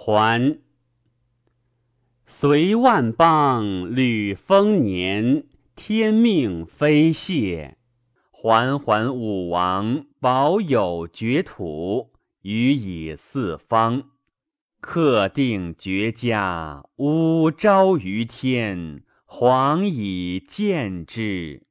还。随万邦履丰年，天命非谢。环环武王保有绝土，予以四方。克定绝家，乌昭于天，皇以见之。